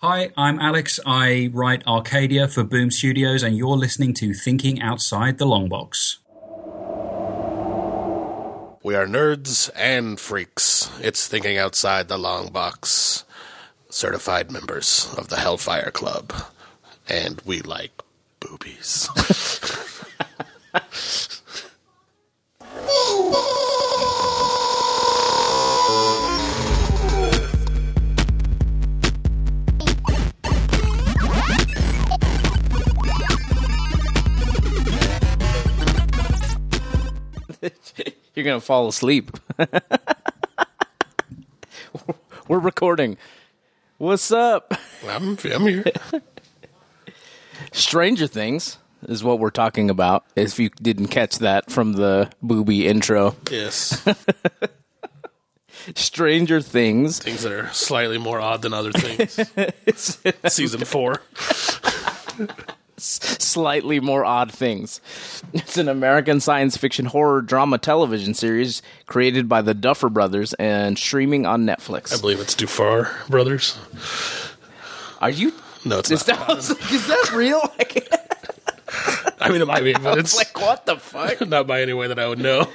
Hi, I'm Alex. I write Arcadia for Boom Studios, and you're listening to Thinking Outside the Long Box. We are nerds and freaks. It's Thinking Outside the Long Box. Certified members of the Hellfire Club. And we like boobies. You're gonna fall asleep. We're recording. What's up? I'm, I'm here. Stranger Things is what we're talking about. If you didn't catch that from the booby intro, Yes. Stranger Things. Things that are slightly more odd than other things. Season four. Slightly more odd things. It's an American science fiction horror drama television series created by the Duffer Brothers and streaming on Netflix. I believe it's Dufar Brothers. Are you? No, it's Is not. that, I was like, is that real? Like, I mean, it might be, but it's like, what the fuck? not by any way that I would know.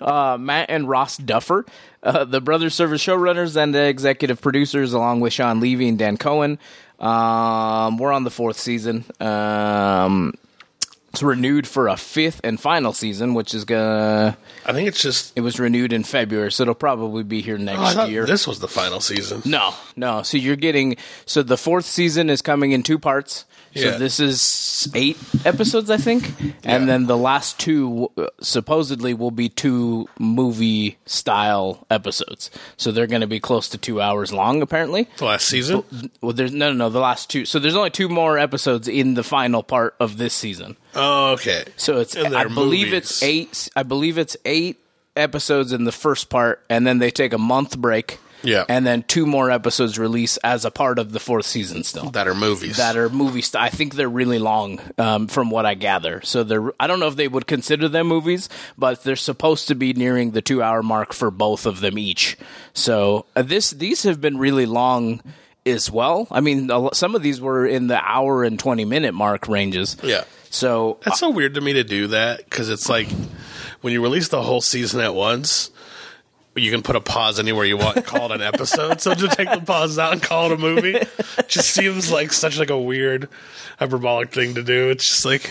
Uh, Matt and Ross Duffer, uh, the brothers serve as showrunners and executive producers, along with Shawn Levy and Dan Cohen. Um, we're on the fourth season. Um, it's renewed for a fifth and final season, which is gonna. I think it's just. It was renewed in February, so it'll probably be here Oh, I next thought year. this was the final season. No, no. So you're getting so the fourth season is coming in two parts. So Yeah. this is eight episodes, I think, and Yeah. then the last two supposedly will be two movie style episodes. So they're going to be close to two hours long, apparently. The last season? Well, there's no, no, no. The last two. So there's only two more episodes in the final part of this season. Oh, okay. So it's I believe movies. it's eight. I believe it's eight episodes in the first part, and then they take a month break. Yeah. and then two more episodes release as a part of the fourth season. Still, that are movies. that are movie st- I think they're really long, um, from what I gather. So they're. I don't know if they would consider them movies, but they're supposed to be nearing the two-hour mark for both of them each. So uh, this these have been really long as well. I mean, a some of these were in the hour and twenty minute mark ranges. Yeah. So That's so weird to me to do that because it's like when you release the whole season at once, you can put a pause anywhere you want and call it an episode. so to take the pause out and call it a movie just seems like such like a weird hyperbolic thing to do. It's just like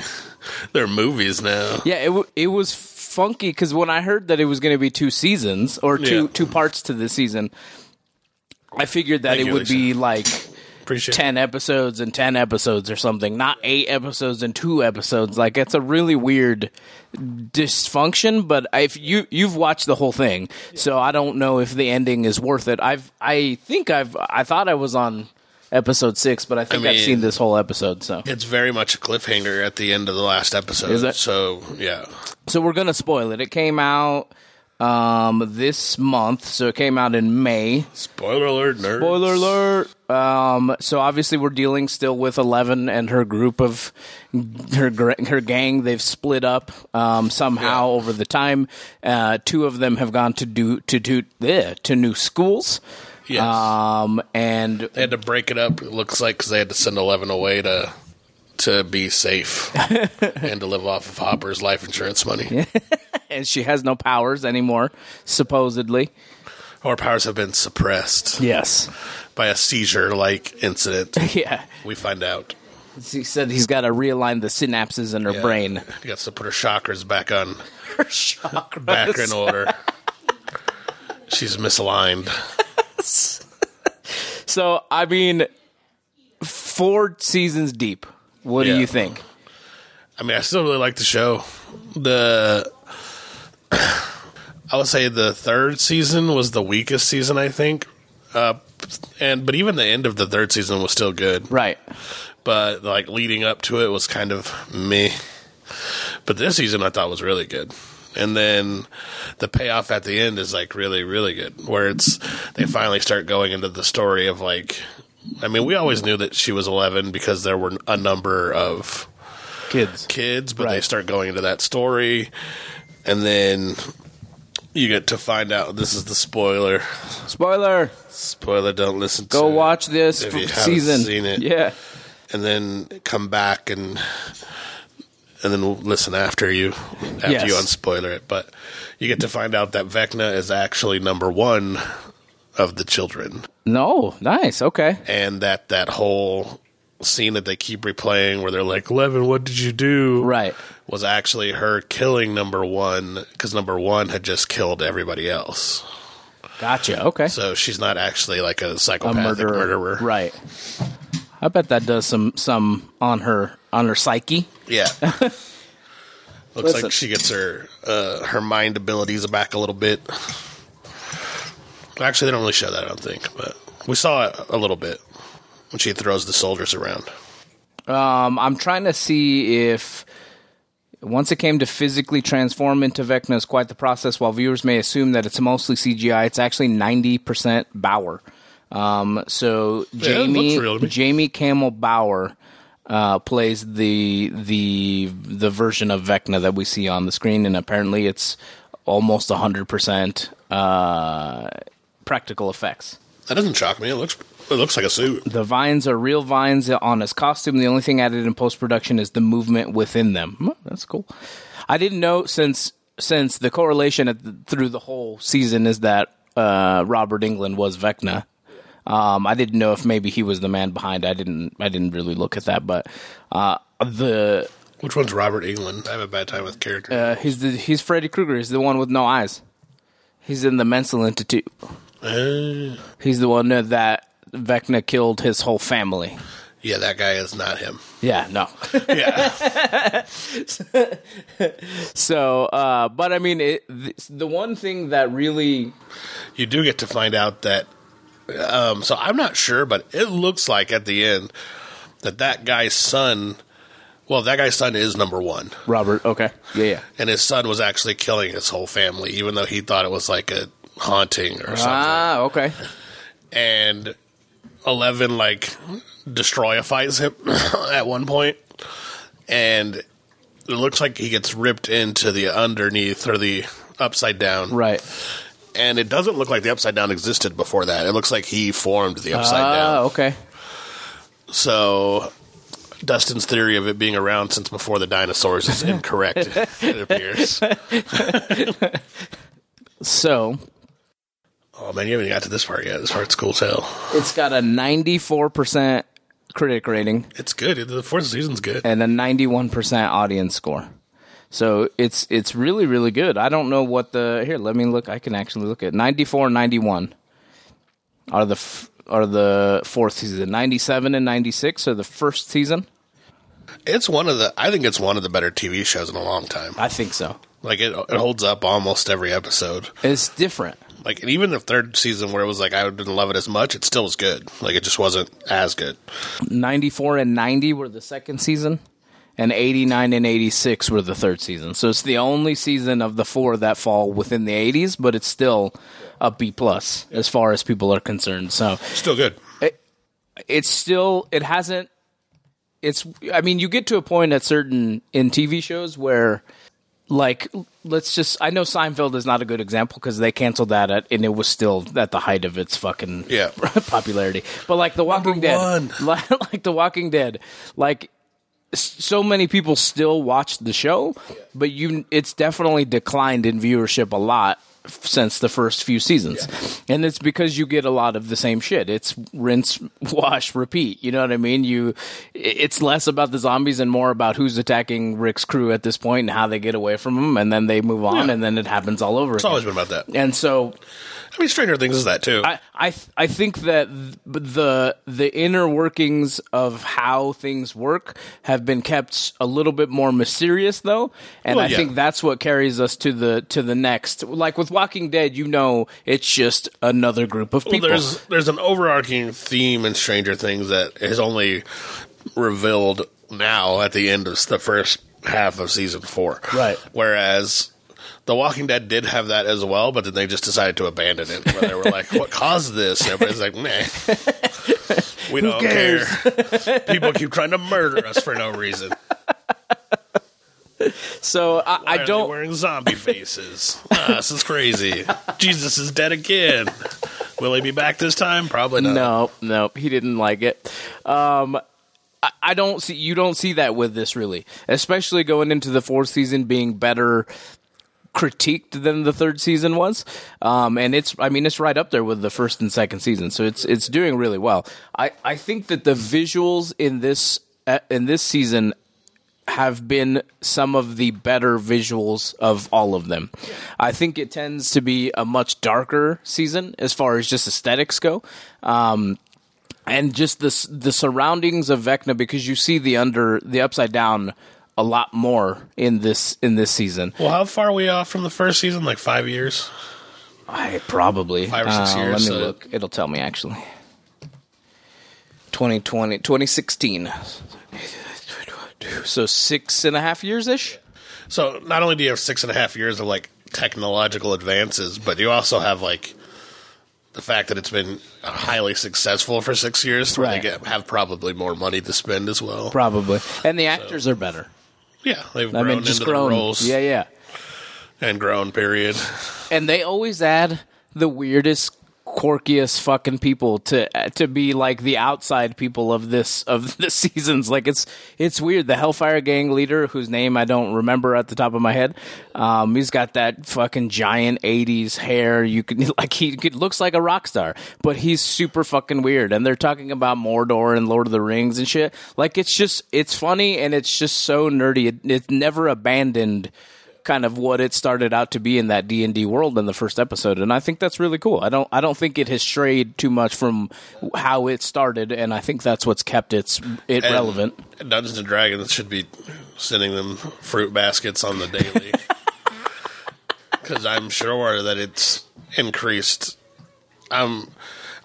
they're movies now. Yeah, it w- it was funky because when I heard that it was going to be two seasons or two Yeah. two parts to the season, I figured that Thank it you, would Lisa. be like Appreciate ten episodes and ten episodes or something, not eight episodes and two episodes. Like it's a really weird dysfunction. But if you you've watched the whole thing, so I don't know if the ending is worth it. I've I think I've I thought I was on episode six, but I think I I've mean- seen this whole episode. So It's very much a cliffhanger at the end of the last episode. Is it? So yeah, So we're gonna spoil it. It came out um, this month, so it came out in May. spoiler alert, nerds. Spoiler alert. Um, so obviously we're dealing still with Eleven and her group of her her gang. They've split up um, somehow Yeah. over the time. Uh, two of them have gone to do to do eh, to new schools. Yes. Um, and They had to break it up. It looks like because they had to send Eleven away to to be safe and to live off of Hopper's life insurance money. and she has no powers anymore, supposedly. Our powers have been suppressed Yes. by a seizure-like incident. Yeah. We find out. He said he's got to realign the synapses in her Yeah. brain. He gets to put her chakras back on, Her Chakras. back in order. She's misaligned. So, I mean, four seasons deep. What do you think? I mean, I still really like the show. The I would say the third season was the weakest season, I think. Uh, and but even the end of the third season was still good. Right. But like leading up to it was kind of me. But this season I thought was really good. And then the payoff at the end is like really, really good. Where it's they finally start going into the story of like I mean, we always knew that she was eleven because there were a number of Kids. kids, but they start going into that story, and then you get to find out this is the spoiler. Spoiler. Spoiler, don't listen to Go to watch this if you haven't season. seen it. Yeah. and then come back and and then listen after you after Yes. you unspoiler it. But you get to find out that Vecna is actually number one of the children, No. Nice. Okay. and that that whole scene that they keep replaying where they're like, "Levin, what did you do?" Right. was actually her killing number one because number one had just killed everybody else. Gotcha. Okay. So she's not actually like a a psychopathic murderer. murderer. Right. I bet that does some some on her on her psyche. Yeah. Looks Listen. like she gets her uh, her mind abilities back a little bit. Actually, they don't really show that. I don't think, but we saw it a little bit when she throws the soldiers around. Um, I'm trying to see if once it came to physically transform into Vecna is quite the process. While viewers may assume that it's mostly CGI, it's actually 90% Bower. Um, so it Jamie looks real to me. Jamie Campbell Bower uh, plays the the the version of Vecna that we see on the screen, and apparently it's almost 100% uh, practical effects. That doesn't shock me. It looks it looks like a suit. The vines are real vines on his costume. The only thing added in post production is the movement within them. That's cool. I didn't know since since the correlation at the, through the whole season is that uh, Robert Englund was Vecna. Um, I didn't know if maybe he was the man behind. I didn't. I didn't really look at that, but uh, the Which one's Robert Englund? I have a bad time with characters. uh, he's the he's Freddy Krueger. He's the one with no eyes. He's in the mental institute. Uh, He's the one that, that Vecna killed his whole family. yeah, that guy is not him. Yeah, no. Yeah, So, uh, but I mean, it, th- the one thing that really, you do get to find out that. Um, so I'm not sure, but it looks like at the end that that guy's son. Well, that guy's son is number one. Robert, okay, yeah, yeah. and his son was actually killing his whole family, even though he thought it was like a haunting or something. Ah, okay. And Eleven like destroyifies him at one point. and it looks like he gets ripped into the underneath or the upside down. Right. And it doesn't look like the upside down existed before that. It looks like he formed the upside Ah, down. okay. So. Dustin's theory of it being around since before the dinosaurs is incorrect, it appears. So Oh man, you haven't got to this part yet. This part's cool as hell. it's got a ninety-four percent critic rating It's good. The fourth season's good. and a ninety-one percent audience score. So it's it's really really good. I don't know what the here. Let me look. I can actually look at 94, 91 are the f- are the fourth season. Ninety-seven and ninety-six are the first season. It's one of the. I think it's one of the better TV shows in a long time. I think so. Like it, it holds up almost every episode. It's different. Like and even the third season, where it was like I didn't love it as much, it still was good. Like it just wasn't as good. 94 and 90 were the second season and 89 and 86 were the third season so it's the only season of the four that fall within the 80s but it's still a b plus as far as people are concerned so Still good. it's still it hasn't it's i mean you get to a point at certain in tv shows where like let's just i know seinfeld is not a good example because they canceled that at, and it was still at the height of its fucking Yeah. popularity. But like the walking Number dead like, like the walking dead like so many people still watch the show but you it's definitely declined in viewership a lot since the first few seasons. And it's because you get a lot of the same shit. It's rinse wash repeat. You know what i mean? You it's less about the zombies and more about who's attacking rick's crew at this point and how they get away from them and then they move on Yeah. and then it happens all over It's always been about that. and so I mean, Stranger Things is that too. I I th- I think that th- the the inner workings of how things work have been kept a little bit more mysterious though, and Well, I yeah. think that's what carries us to the to the next. Like with Walking Dead, you know, it's just another group of Well, people. there's there's an overarching theme in Stranger Things that is only revealed now at the end of the first half of season four. Right. Whereas The Walking Dead did have that as well, but then they just decided to abandon it. Where they were like, "What caused this?" And everybody's like, "Nah, we don't care." People keep trying to murder us for no reason. So I, Why I are don't. wearing zombie faces. Ah, this is crazy. Jesus is dead again. Will he be back this time? Probably not. No, no, he didn't like it. Um, I, I don't see you don't see that with this really, especially going into the fourth season being better critiqued than the third season was. Um, and it's I mean it's right up there with the first and second season, so it's it's doing really well. I I think that the visuals in this uh, in this season have been some of the better visuals of all of them. I think it tends to be a much darker season as far as just aesthetics go. Um, and just the the surroundings of Vecna because you see the under the upside down a lot more in this in this season. Well, how far are we off from the first season? Like five years? I probably Five or six Uh, years, Let me so- look. It'll tell me actually. 2020, 2016. So six and a half years ish. So not only do you have six and a half years of like technological advances, but you also have like the fact that it's been highly successful for six years, where Right. they get, have probably more money to spend as well. Probably, and the actors are better. Yeah, they've I grown mean, just into grown. the roles Yeah, yeah. and grown. Period. and they always add the weirdest quirkiest fucking people to to be like the outside people of this of the seasons. Like it's it's weird. The hellfire gang leader whose name i don't remember at the top of my head um he's got that fucking giant 80s hair. You can like he looks like a rock star but he's super fucking weird. And they're talking about mordor and lord of the rings and shit. Like it's just it's funny and it's just so nerdy. It, it's never abandoned kind of what it started out to be in that D and D world in the first episode, and I think that's really cool. I don't I don't think it has strayed too much from how it started, and I think that's what's kept its it And relevant. Dungeons and Dragons should be sending them fruit baskets on the daily because I'm sure that it's increased. Um,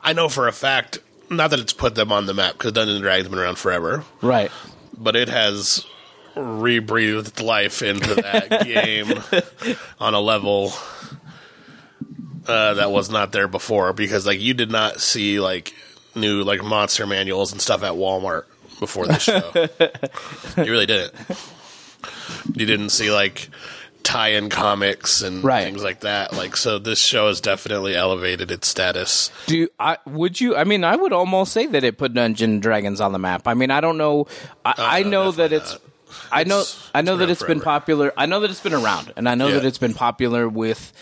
I know for a fact, not that it's put them on the map because Dungeons and Dragons been around forever, Right. but it has rebreathed life into that game on a level uh, that was not there before because like you did not see like new like monster manuals and stuff at Walmart before this show. you really didn't. You didn't see like tie-in comics and Right. things like that. Like so this show has definitely elevated its status. Do I would you? I mean, I would almost say that it put Dungeon and Dragons on the map. I mean, I don't know. I, I no, know that it's. I know. I know that it's been popular. I know that it's been around, and I know that it's been popular with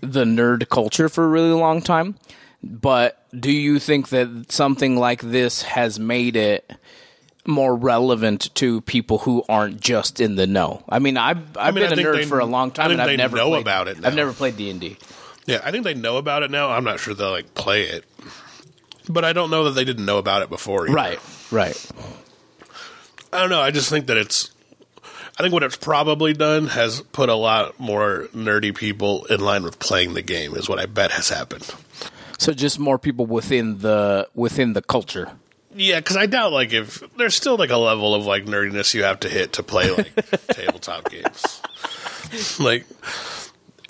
the nerd culture for a really long time. But do you think that something like this has made it more relevant to people who aren't just in the know? I mean, I've I've mean, been a nerd they- for a long I time, and I've never know played, about it I've never played D and D. Yeah, I think they know about it now. I'm not sure they'll like play it. But I don't know that they didn't know about it before. either. Right. Right. I don't know. I just think that it's. I think what it's probably done has put a lot more nerdy people in line with playing the game. Is what I bet has happened. So just more people within the within the culture. Yeah, because I doubt like if there's still like a level of like nerdiness you have to hit to play like tabletop games. Like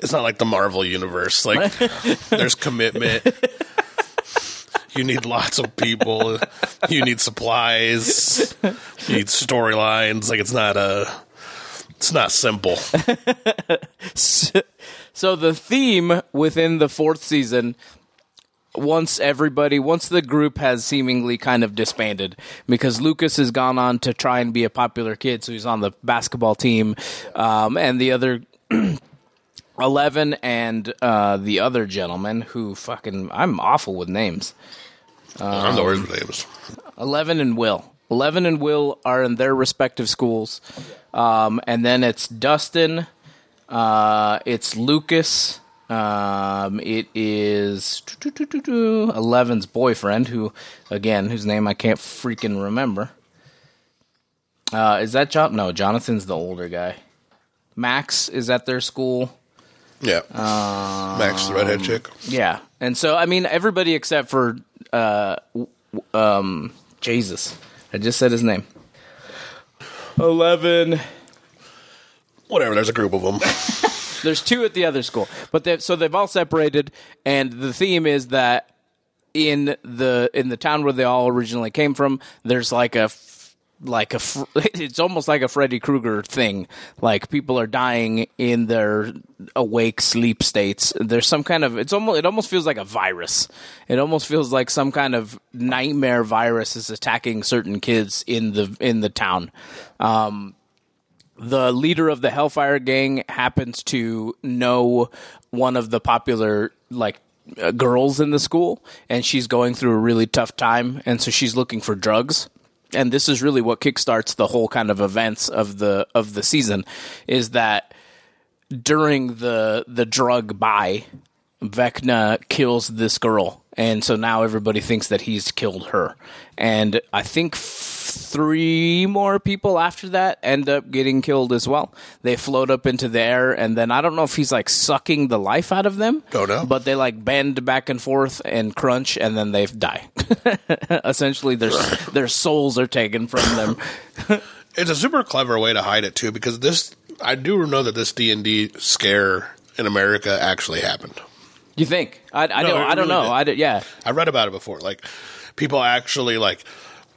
it's not like the Marvel universe. Like there's commitment. You need lots of people. You need supplies. You need storylines. Like it's not a. It's not simple. So the theme within the fourth season, once everybody, once the group has seemingly kind of disbanded, because Lucas has gone on to try and be a popular kid, so he's on the basketball team, um, and the other. Eleven and uh, the other gentleman who fucking I'm awful with names. I'm the worst names. Eleven and Will. Eleven and Will are in their respective schools, um, and then it's Dustin. Uh, it's Lucas. Um, it is Eleven's boyfriend, who again, whose name I can't freaking remember. Uh, is that John? No, Jonathan's the older guy. Max is at their school. Yeah. Max, the redhead chick. Yeah, and so I mean everybody except for uh, um, Jesus. I just said his name. Eleven. Whatever. There's a group of them. There's two at the other school, but they've, so they've all separated, and the theme is that in the in the town where they all originally came from, there's like a like a it's almost like a Freddy Krueger thing. Like people are dying in their awake sleep states. There's some kind of it's almost it almost feels like a virus. It almost feels like some kind of nightmare virus is attacking certain kids in the in the town. Um, the leader of the Hellfire Gang happens to know one of the popular like uh, girls in the school, and she's going through a really tough time, and so she's looking for drugs. And this is really what kickstarts the whole kind of events of the of the season, is that during the the drug buy, Vecna kills this girl, and so now everybody thinks that he's killed her. And I think f- three more people after that end up getting killed as well. They float up into the air, and then I don't know if he's like sucking the life out of them. Oh, don't know. But they like bend back and forth and crunch, and then they die. Essentially, their their souls are taken from them. It's a super clever way to hide it too, because this I do know that this D and D scare in America actually happened. You think? I, I No, don't. I don't know. did. I don't- yeah. I read about it before. Like people actually like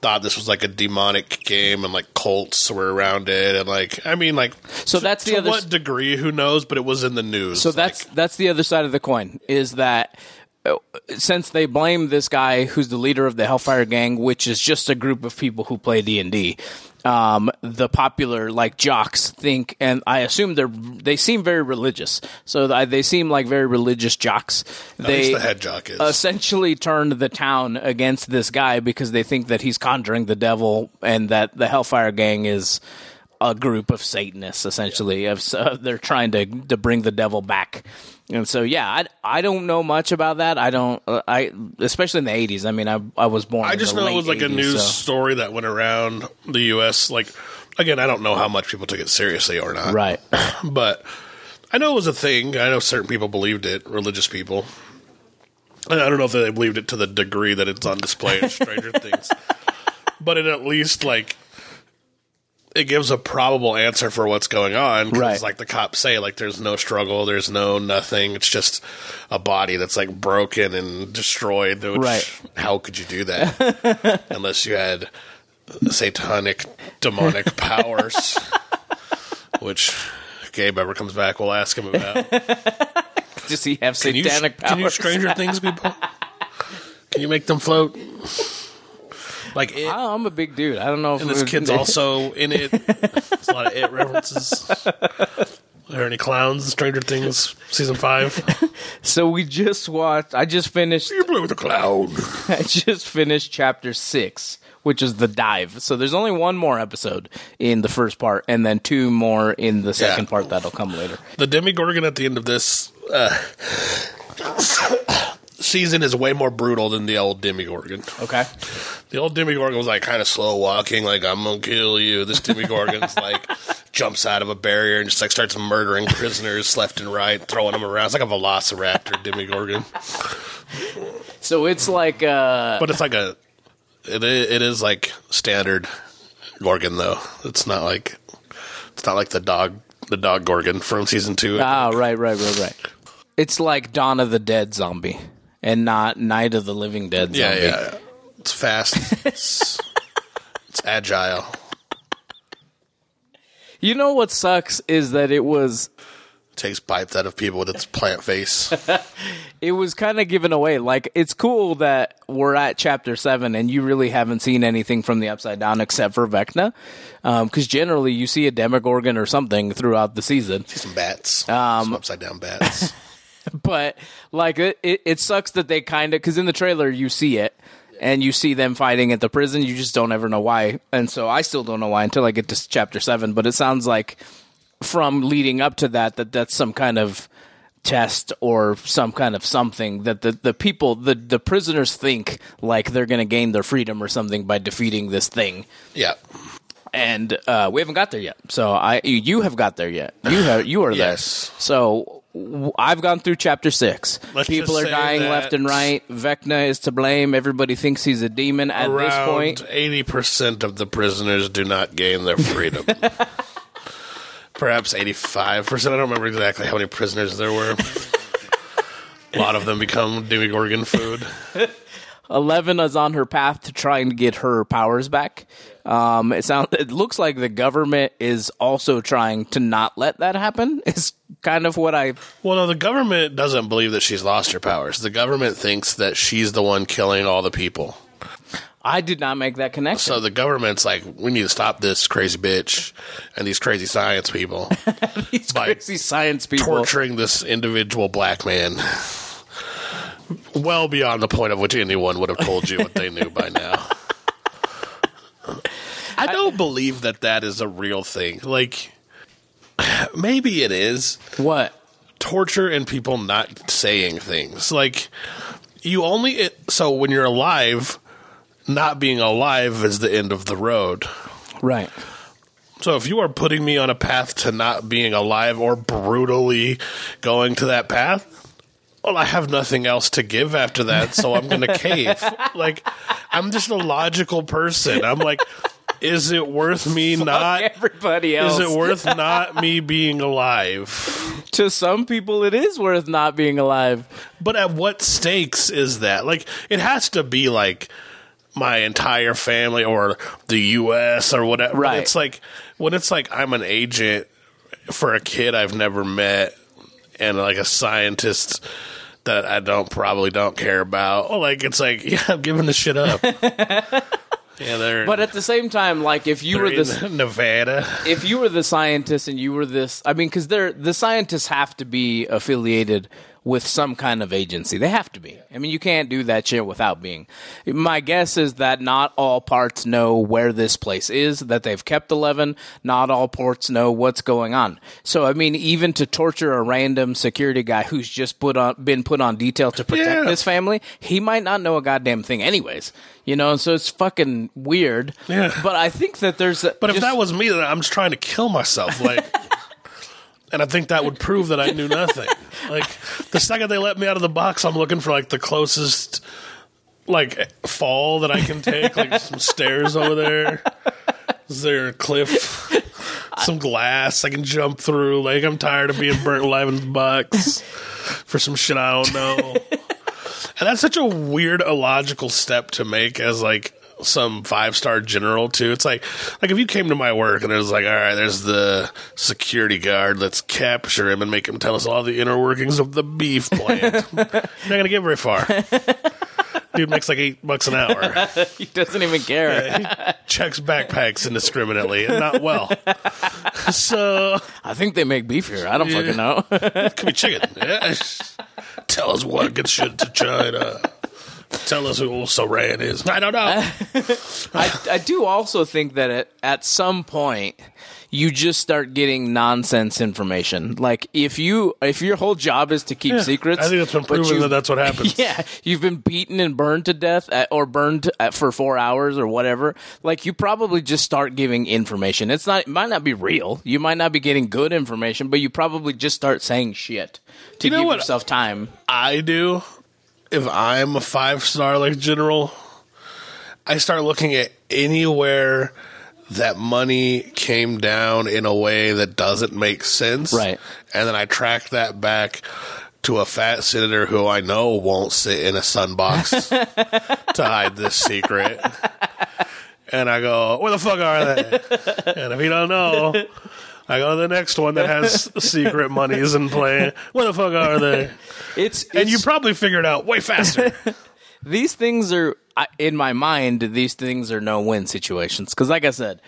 thought this was like a demonic game and like cults were around it and like I mean like So that's the to other. what degree who knows but it was in the news. So Like, that's that's the other side of the coin is that uh, since they blame this guy who's the leader of the Hellfire Gang, which is just a group of people who play D and D, um, the popular like jocks think, and I assume they're they seem very religious. So th- they seem like very religious jocks. at they the head jock is. essentially turned the town against this guy because they think that he's conjuring the devil and that the Hellfire Gang is a group of Satanists. Essentially, of so they're trying to to bring the devil back. And so, yeah, I, I don't know much about that. I don't, uh, I especially in the eighties. I mean, I I was born. I just know it was like a news so- story that went around the U.S. Like, again, I don't know how much people took it seriously or not. right? But I know it was a thing. I know certain people believed it, religious people. And I don't know if they believed it to the degree that it's on display in Stranger Things. But it at least, like, it gives a probable answer for what's going on. Right. Like the cops say, like, there's no struggle, there's no nothing. It's just a body that's, like, broken and destroyed. Which, Right. How could you do that? Unless you had satanic, demonic powers which if Gabe ever comes back, we'll ask him about. Does he have Can you, satanic powers? can you Stranger Things people? Can you make them float? Like it, Oh, I'm a big dude. I don't know if and this kid's also in it. There's a lot of it references. Are there any clowns in Stranger Things season five? So we just watched. I just finished. You blew with a clown. I just finished chapter six, which is the dive. So there's only one more episode in the first part, and then two more in the second Yeah. part that'll come later. The Demogorgon at the end of this uh, season is way more brutal than the old Demogorgon. Okay. The old Demogorgon was like kind of slow walking, like I'm gonna kill you. This Demogorgon's like jumps out of a barrier and just like starts murdering prisoners left and right, throwing them around. It's like a Velociraptor Demogorgon, So it's like uh but it's like a it it is like standard Gorgon though. It's not like it's not like the dog the dog Gorgon from season two. ah right right right right. It's like Dawn of the Dead zombie, and not Night of the Living Dead yeah, zombie. yeah. It's fast. It's, it's agile. You know what sucks is that it was Takes bites out of people with its plant face. it was kind of given away. Like it's cool that we're at chapter seven and you really haven't seen anything from the Upside Down except for Vecna, because generally you see a Demogorgon or something throughout the season. Some bats. Um, Some upside down bats. But like it, it, it sucks that they kind of because in the trailer you see it. And you see them fighting at the prison, you just don't ever know why. And so I still don't know why until I get to chapter seven. But it sounds like from leading up to that that that's some kind of test or some kind of something that the, the people the, the prisoners think like they're going to gain their freedom or something by defeating this thing yeah. and uh, we haven't got there yet so i you have got there yet you have you are Yes. there so I've gone through chapter six. Let's People are dying left and right. Vecna is to blame. Everybody thinks he's a demon at this point. Eighty percent of the prisoners do not gain their freedom. Perhaps eighty-five percent. I don't remember exactly how many prisoners there were. A lot of them become Demogorgon food. Eleven is on her path to trying to get her powers back. Um, it sounds. It looks like the government is also trying to not let that happen. Is kind of what I. Well, no, the government doesn't believe that she's lost her powers. The government thinks that she's the one killing all the people. I did not make that connection. So the government's like, we need to stop this crazy bitch and these crazy science people These crazy science people. torturing this individual black man. Well beyond the point of which anyone would have told you what they knew by now. I don't believe that that is a real thing. Like, maybe it is. What? torture and people not saying things. Like you only it, so when you're alive, not being alive is the end of the road. Right. So if you are putting me on a path to not being alive or brutally going to that path, well, I have nothing else to give after that, so I'm going to cave. Like I'm just a logical person. I'm like is it worth me not Everybody else. is it worth not me being alive? to some people, it is worth not being alive. But at what stakes is that? Like, it has to be like my entire family or the U.S. or whatever. Right. It's like when it's like I'm an agent for a kid I've never met and like a scientist that I don't probably don't care about. Like it's like yeah, I'm giving the shit up. yeah, they're But at the same time, like if you were this, Nevada. if you were the scientist and you were this, I mean, because they're the scientists have to be affiliated with some kind of agency. They have to be. I mean, you can't do that shit without being. My guess is that not all parts know where this place is. That they've kept eleven. Not all ports know what's going on. So, I mean, even to torture a random security guy who's just put on been put on detail to protect Yeah. this family, he might not know a goddamn thing, anyways. You know, so it's fucking weird. Yeah. But I think that there's. A, But if just- that was me, then I'm just trying to kill myself. Like, and I think that would prove that I knew nothing. Like, the second they let me out of the box, I'm looking for like the closest like fall that I can take, like some stairs over there. Is there a cliff? Some glass I can jump through. Like I'm tired of being burnt alive in the box for some shit I don't know. And that's such a weird, illogical step to make as like some five star general too. It's like like if you came to my work and it was like, all right, there's the security guard, let's capture him and make him tell us all the inner workings of the beef plant. Not gonna get very far. Dude makes like eight bucks an hour. he doesn't even care. He checks backpacks indiscriminately and not well. So I think they make beef here. I don't fucking know. could be chicken. Yeah. Tell us what gets shipped to China. Tell us who Saran is. I don't know. I, I do also think that at, at some point you just start getting nonsense information. Like if you if your whole job is to keep secrets, I think it's been proven you- that that's what happens. Yeah, you've been beaten and burned to death at, or burned at, for four hours or whatever. Like you probably just start giving information. It's not it might not be real. You might not be getting good information, but you probably just start saying shit to You know give what- yourself time. I do, if I'm a five star like general, I start looking at anywhere that money came down in a way that doesn't make sense. Right. And then I track that back to a fat senator who I know won't sit in a sunbox to hide this secret. And I go, where the fuck are they? And if you don't know, I go to the next one that has secret monies in play. Where the fuck are they? It's, And it's you probably figured it out way faster. these things are in my mind these things are no-win situations because like i said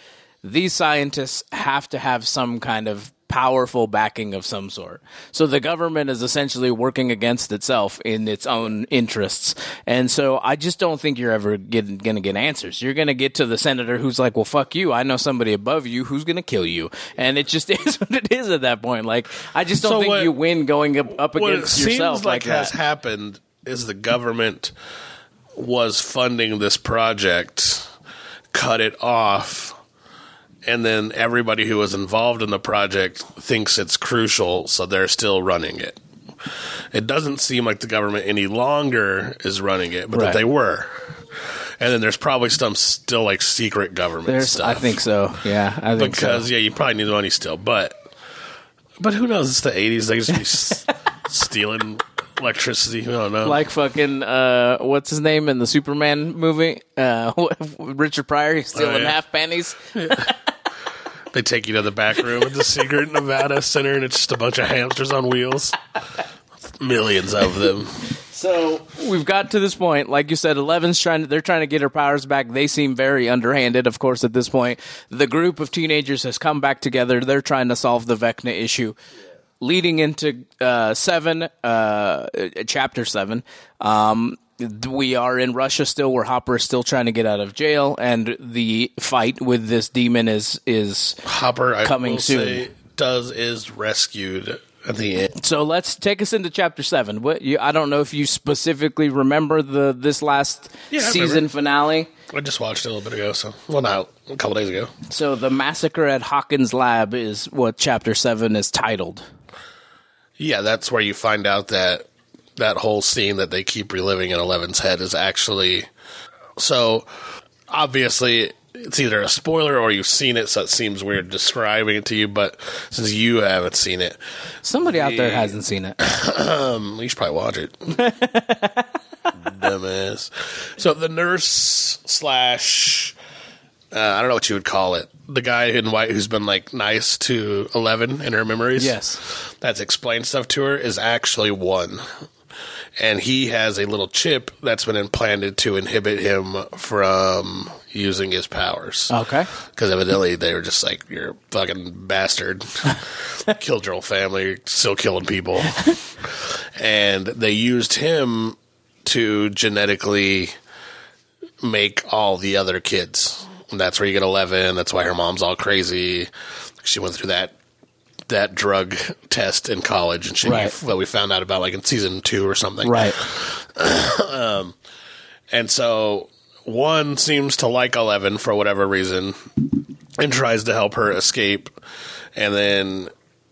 these scientists have to have some kind of powerful backing of some sort. So the government is essentially working against itself in its own interests. And so i just don't think you're ever gonna get answers. You're gonna get to the senator who's like well fuck you. I know somebody above you who's gonna kill you. And it just is what it is at that point. Like i just don't So think what- you win going up, up what it against seems yourself like, like, has that. happened is the government was funding this project, cut it off, and then everybody who was involved in the project thinks it's crucial, so they're still running it. It doesn't seem like the government any longer is running it, but Right. that they were. And then there's probably some still like secret government There's, stuff. I think so. Yeah, I think because so. yeah, you probably need the money still, but but who knows? It's the '80s; they just be s- stealing electricity. I don't know. like fucking uh, what's his name in the Superman movie? Uh, Richard Pryor. He's stealing Oh, yeah. half pennies. They take you to the back room at the Secret Nevada Center, and it's just a bunch of hamsters on wheels. Millions of them. So we've got to this point. Like you said, Eleven's trying. To, they're trying to get her powers back. They seem very underhanded. Of course, at this point, the group of teenagers has come back together. They're trying to solve the Vecna issue. Leading into uh, seven, uh, chapter seven, um, we are in Russia still, where Hopper is still trying to get out of jail, and the fight with this demon is is Hopper, I Coming soon. say, does is rescued at the end. So let's take us into chapter seven. What you, I don't know if you specifically remember the this last Yeah, season finale. I just watched it a little bit ago, so well, now a couple days ago. So the massacre at Hawkins' lab is what chapter seven is titled. Yeah, that's where you find out that that whole scene that they keep reliving in Eleven's head is actually so obviously it's either a spoiler or you've seen it, so it seems weird describing it to you. But since you haven't seen it, Somebody out there hasn't seen it. um, you should probably watch it. Dumbass. So the nurse slash uh, I don't know what you would call it. The guy in white who's been like nice to Eleven in her memories. Yes. that's explained stuff to her is actually one. And he has a little chip that's been implanted to inhibit him from using his powers. Okay. Because evidently they were just like, you're a fucking bastard. Killed your whole family, you're still killing people. and they used him to genetically make all the other kids. And that's where you get 11. That's why her mom's all crazy. She went through that that drug test in college and shit Right. that we found out about like in season two or something. Right. Um, and so one seems to like Eleven for whatever reason and tries to help her escape. And then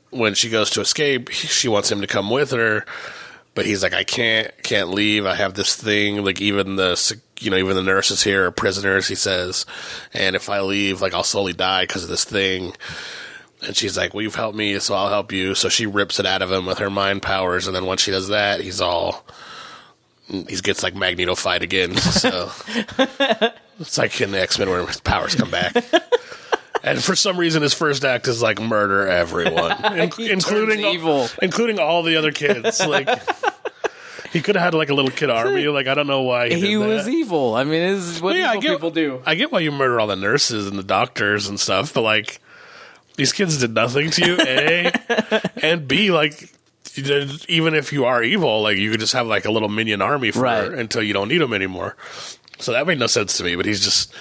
when she goes to escape, she wants him to come with her. But he's like, I can't, can't leave. I have this thing. Like even the, you know, even the nurses here are prisoners. He says, and if I leave, like I'll slowly die because of this thing. And she's like, "Well, you've helped me, so I'll help you." So she rips it out of him with her mind powers, and then once she does that, he's all he gets like Magneto fight again. So it's like in the X Men where his powers come back. And for some reason, his first act is like murder everyone, in- including evil. including all the other kids. Like he could have had like a little kid army. Like I don't know why he, He was evil. I mean, this is what Yeah, evil get- people do. I get why you murder all the nurses and the doctors and stuff, but like these kids did nothing to you, A, and B, like even if you are evil, like you could just have like a little minion army for Right. her until you don't need them anymore. So that made no sense to me. But he's just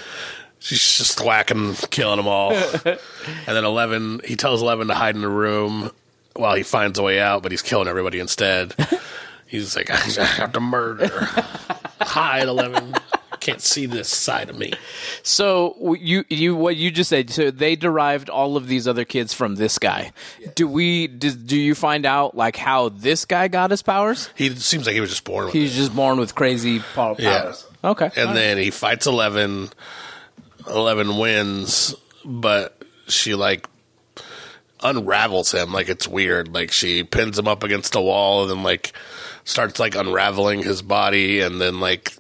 she's just whacking, killing them all, and then Eleven he tells Eleven to hide in the room while he finds a way out, but he's killing everybody instead. He's like, I have to murder. Hide, Eleven. Can't see this side of me. So you you what you just said. So they derived all of these other kids from this guy. Do we? Do, do you find out like how this guy got his powers? He seems like he was just born with He's it. just born with crazy pow- powers. Yeah. Okay. And then he fights Eleven. Eleven wins, but she like unravels him. Like it's weird. Like she pins him up against a wall and then like starts like unraveling his body, and then like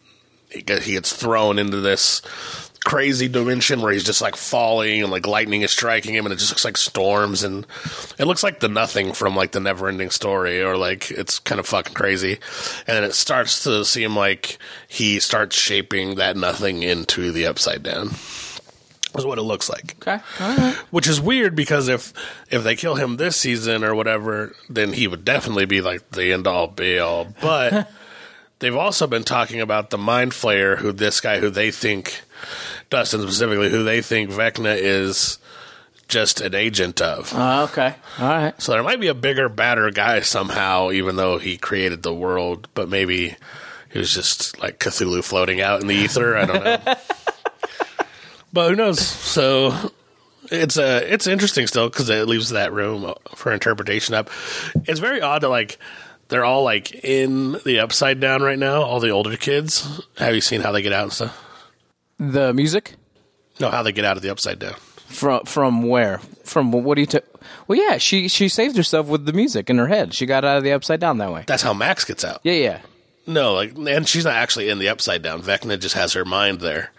he gets, thrown into this crazy dimension where he's just like falling and like lightning is striking him and it just looks like storms and it looks like the nothing from like the never ending story or like it's kind of fucking crazy and it starts to seem like he starts shaping that nothing into the upside down is what it looks like okay. All right. which is weird because if if they kill him this season or whatever, then he would definitely be like the end all be all. But they've also been talking about the mind flayer, who this guy who they think Dustin specifically, who they think Vecna is just an agent of. Uh, okay. All right. So there might be a bigger, badder guy somehow, even though he created the world, but maybe he was just like Cthulhu floating out in the ether. I don't know. but who knows? So it's uh, it's interesting still because it leaves that room for interpretation up. It's very odd that like they're all like in the upside down right now. All the older kids. Have you seen how they get out and stuff? The music. No, how they get out of the upside down. From from where? From what do you? ta- well, yeah, she she saved herself with the music in her head. She got out of the upside down that way. That's how Max gets out. Yeah, yeah. No, like, and she's not actually in the upside down. Vecna just has her mind there.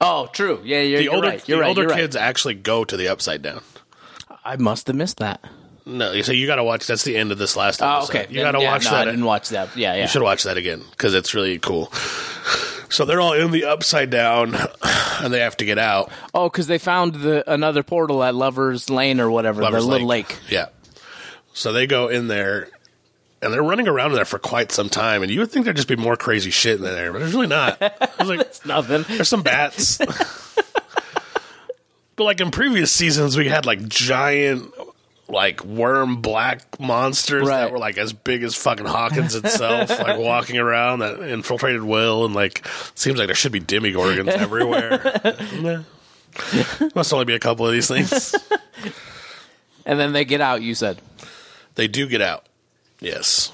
Oh, true. Yeah, you're, The you're older, right. You're the right. older you're right. kids actually go to the upside down. I must have missed that. No, so you got to watch. That's the end of this last Oh, episode. okay. You got to yeah, watch no, that. I didn't watch that. Yeah, yeah. You should watch that again because it's really cool. So they're all in the upside down, and they have to get out. Oh, because they found the another portal at Lovers Lane or whatever, Lover's the little lake. Yeah. So they go in there, and they're running around in there for quite some time. And you would think there'd just be more crazy shit in there, but there's really not. There's like Nothing. there's some bats. but like in previous seasons, we had like giant. Like worm black monsters Right. that were like as big as fucking Hawkins itself, like walking around that infiltrated Will, and like seems like there should be Demogorgons everywhere. Must only be a couple of these things. And then they get out. You said. They do get out. Yes.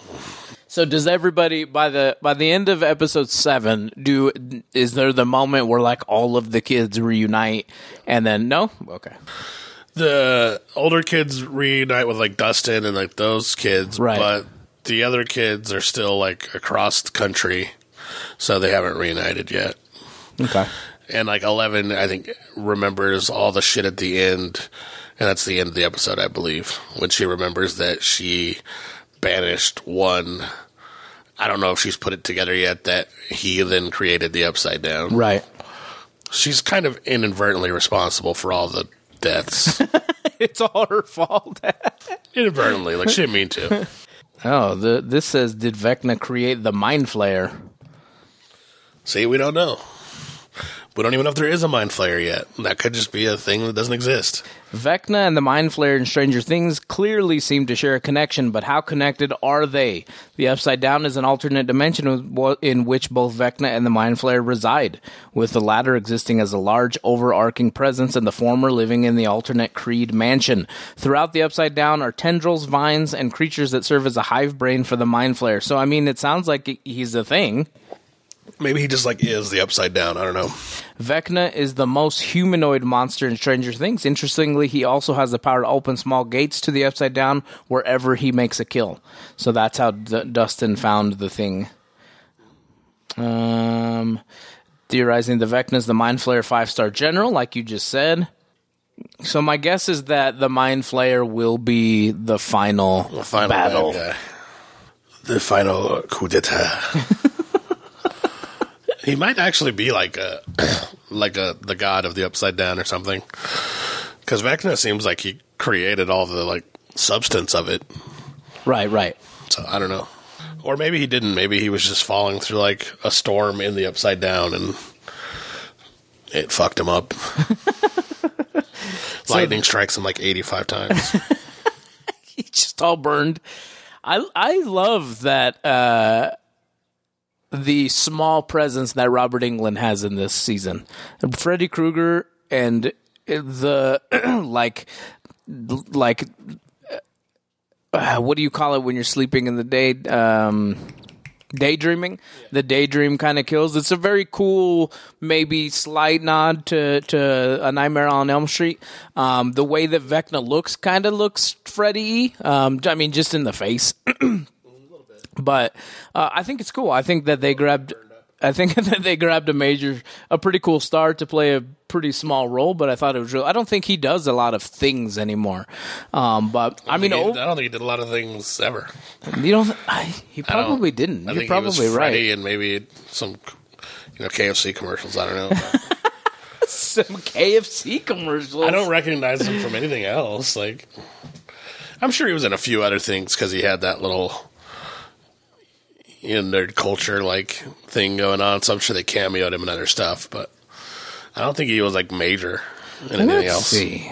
So does everybody by the by the end of episode seven do is there the moment where like all of the kids reunite and then no okay The older kids reunite with like Dustin and like those kids, Right. but the other kids are still like across the country, so they haven't reunited yet. okay And like Eleven, I think remembers all the shit at the end, and that's the end of the episode, I believe, when she remembers that she banished one. I don't know if she's put it together yet that he then created the Upside Down. right She's kind of inadvertently responsible for all the deaths. it's all her fault inadvertently, like she didn't mean to. oh the this says did Vecna create the mind flayer See, we don't know. We don't even know if there is a mind flayer yet. That could just be a thing that doesn't exist. Vecna and the Mind Flayer in Stranger Things clearly seem to share a connection, but how connected are they? The Upside Down is an alternate dimension in which both Vecna and the Mind Flayer reside, with the latter existing as a large, overarching presence and the former living in the alternate Creed mansion. Throughout the Upside Down are tendrils, vines, and creatures that serve as a hive brain for the Mind Flayer. So, I mean, it sounds like he's a thing. Maybe he just like is the upside down. I don't know. Vecna is the most humanoid monster in Stranger Things. Interestingly, he also has the power to open small gates to the Upside Down wherever he makes a kill. So that's how D- Dustin found the thing. Um, theorizing the Vecna is the Mind Flayer five star general, like you just said. So my guess is that the Mind Flayer will be the final, The final battle. bad guy. The final coup d'état. he might actually be like a like a the god of the upside down or something. Because Vecna seems like he created all the like substance of it. Right, right. So I don't know. Or maybe he didn't. Maybe he was just falling through like a storm in the upside down and it fucked him up. Lightning strikes him like 85 times. He's just all burned. I I love that uh, the small presence that Robert Englund has in this season. Freddy Krueger and the like like uh, what do you call it when you're sleeping in the day? Um, daydreaming. The daydream kind of kills. It's a very cool, maybe slight nod to to a Nightmare on Elm Street. Um, the way that Vecna looks kind of looks Freddy. Um, I mean, just in the face. but uh, I think it's cool. I think that they grabbed. I think that they grabbed a major, a pretty cool star to play a pretty small role, but I thought it was real. I don't think he does a lot of things anymore. Um, but I mean, He- I don't think he did a lot of things ever. you don't. I, he I don't- probably didn't. I You're probably right. And maybe some, you know, KFC commercials. I don't know. Some KFC commercials. I don't recognize him from anything else. Like, I'm sure he was in a few other things because he had that little, you know, nerd culture like thing going on. So I'm sure they cameoed him in other stuff, but I don't think he was like major in anything Let's else. see.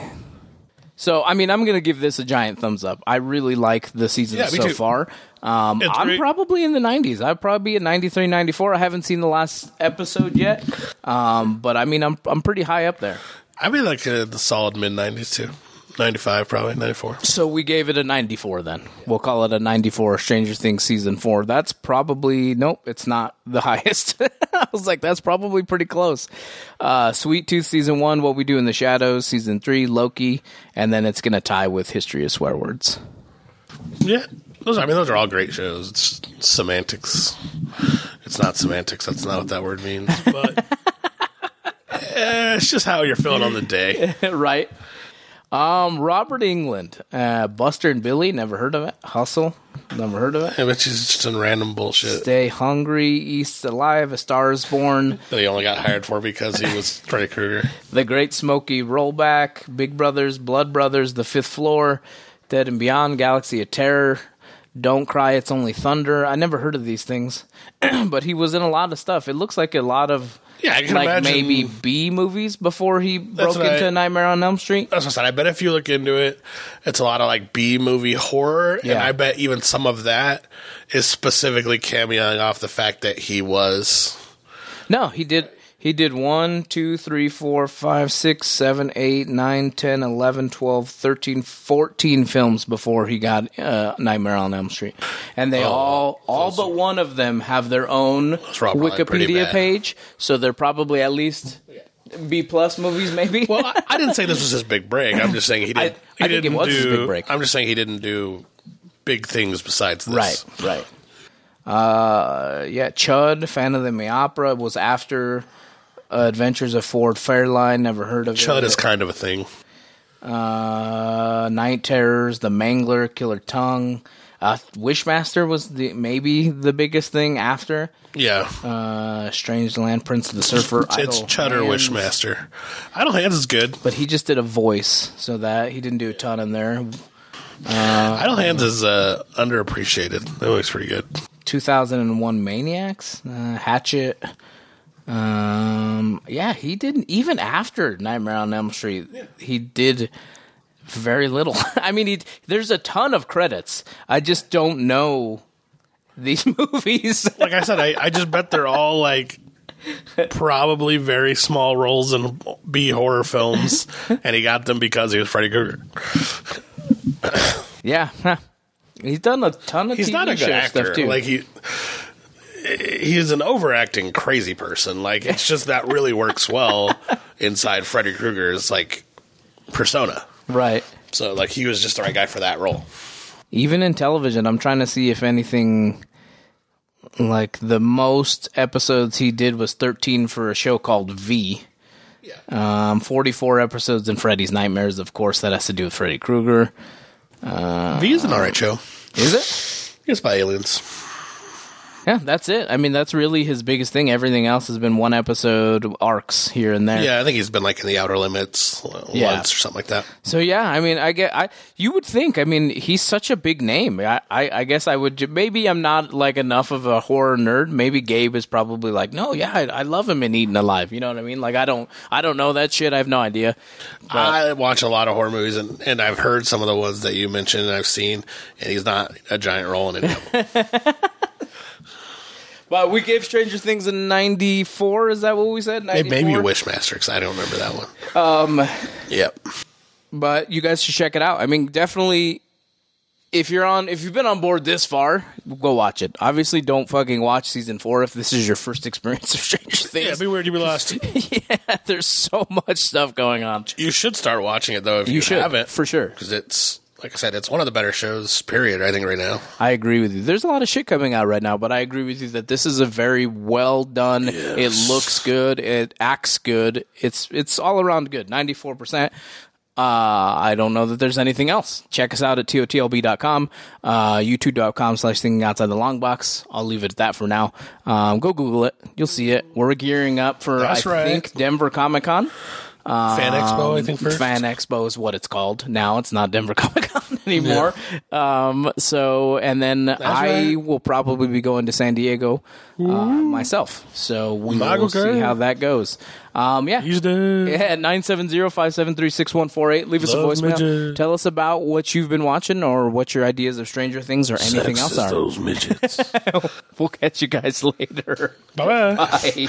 So, I mean, I'm going to give this a giant thumbs up. I really like the season Yeah, so too. far. Um, I'm great. probably in the 90s. I'd probably be at 93, 94. I haven't seen the last episode yet, um, but I mean, I'm I'm pretty high up there. I'd be like uh, the solid mid '90s too. 95, probably 94. So we gave it a 94 then. We'll call it a 94 Stranger Things season 4. That's probably nope, it's not the highest. I was like that's probably pretty close. Uh Sweet Tooth season 1, What We Do in the Shadows season 3, Loki, and then it's going to tie with History of Swear Words. Yeah, those. I mean, those are all great shows. It's semantics. It's not semantics. That's not what that word means. But eh, it's just how you're feeling on the day. right. Um Robert Englund, uh Buster and Billy, never heard of it. Hustle, never heard of it. Yeah, Which is just some random bullshit Stay Hungry, Eaten Alive, A Star is Born, that he only got hired for because he was Freddy Krueger. The Great Smokey Roadblock, Big Brothers, Blood Brothers, The Fifth Floor, Dead and Beyond, Galaxy of Terror, Don't Cry, It's Only Thunder. I never heard of these things, but he was in a lot of stuff. It looks like a lot of Yeah, I can like imagine. maybe B movies before he broke what I- into Nightmare on Elm Street. That's what I said. I bet if you look into it, it's a lot of like B movie horror, and Yeah. I bet even some of that is specifically cameoing off the fact that he was. No, he did. He did 1, 2, 3, 4, 5, 6, 7, 8, 9, 10, 11, 12, 13, 14 films before he got uh, Nightmare on Elm Street. And they all, all but one of them have their own are all probably pretty Wikipedia page. So they're probably at least B plus movies, maybe. Well, I, I didn't say this was his big break. I'm just saying he didn't. I he think didn't was do. his big break. I'm just saying he didn't do big things besides this. right, right. Uh, yeah, Chud, Fan of the May Opera, was after uh, Adventures of Ford Fairlane. Never heard of it. Chud is kind of a thing. uh, Night Terrors, The Mangler, Killer Tongue. Uh, Wishmaster was the maybe the biggest thing after Yeah, uh, Strange Land, Prince of the Surfer. it's Chud Hands. Wishmaster. Idle Hands is good. but he just did a voice, so that he didn't do a ton in there. Idle Hands is uh, underappreciated. That looks pretty good. 2001 Maniacs, uh, Hatchet. Um, yeah, he didn't even after Nightmare on Elm Street. He did very little. I mean, he, there's a ton of credits. I just don't know these movies. Like I said, I, I just bet they're all like probably very small roles in B horror films, and he got them because he was Freddy Krueger. yeah, he's done a ton of He's TV not a good actor. stuff too. Like he. He's an overacting crazy person. Like it's just that really works well inside Freddy Krueger's like persona. right. So like he was just the right guy for that role. Even in television, I'm trying to see if anything like the most episodes he did was 13 for a show called V. Yeah. Um, 44 episodes in Freddy's Nightmares, of course, that has to do with Freddy Krueger. V is an alright show. Is it? It's by aliens. Yeah, that's it. I mean, that's really his biggest thing. Everything else has been one episode arcs here and there. Yeah, I think he's been like in the Outer Limits uh, Yeah. once or something like that. So yeah, I mean, I get, I you would think. I mean, he's such a big name. I, I, I guess I would. Maybe I'm not like enough of a horror nerd. Maybe Gabe is probably like, no, yeah, I, I love him in Eaten Alive. You know what I mean? Like, I don't, I don't know that shit. I have no idea. I watch a lot of horror movies, and, and I've heard some of the ones that you mentioned, and I've seen, and he's not a giant role in any of them. But we gave Stranger Things a 94. Is that what we said? Hey, 94? Maybe Wishmaster, because I don't remember that one. Um. Yep. but you guys should check it out. I mean, definitely. If you're on, if you've been on board this far, go watch it. Obviously, don't fucking watch season four if this is your first experience of Stranger Things. Yeah, be weird to be lost. yeah, there's so much stuff going on. you should start watching it though if you, You should haven't, for sure. because it's like I said, it's one of the better shows. Period. I think right now. I agree with you. There's a lot of shit coming out right now, but I agree with you that this is a very well done. It looks good. It acts good. It's it's all around good. Ninety four percent. Uh, I don't know that there's anything else. Check us out at totlb.com, uh, youtube.com slash thinking outside the long box. I'll leave it at that for now. Um, go Google it. You'll see it. We're gearing up for, That's I right. think, Denver Comic Con. Fan Expo, I think first. Fan Expo is what it's called now. It's not Denver Comic Con anymore. Um, so, and then I right. will probably be going to San Diego uh, myself. So we Mago will see how that goes. Um, yeah. He's dead. Yeah, 970-573-6148. Leave us Love a voicemail. midget. Tell us about what you've been watching or what your ideas of Stranger Things or anything else are. those midgets. We'll catch you guys later. bye bye.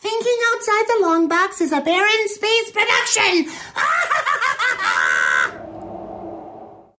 Thinking outside the long box is a barren space production.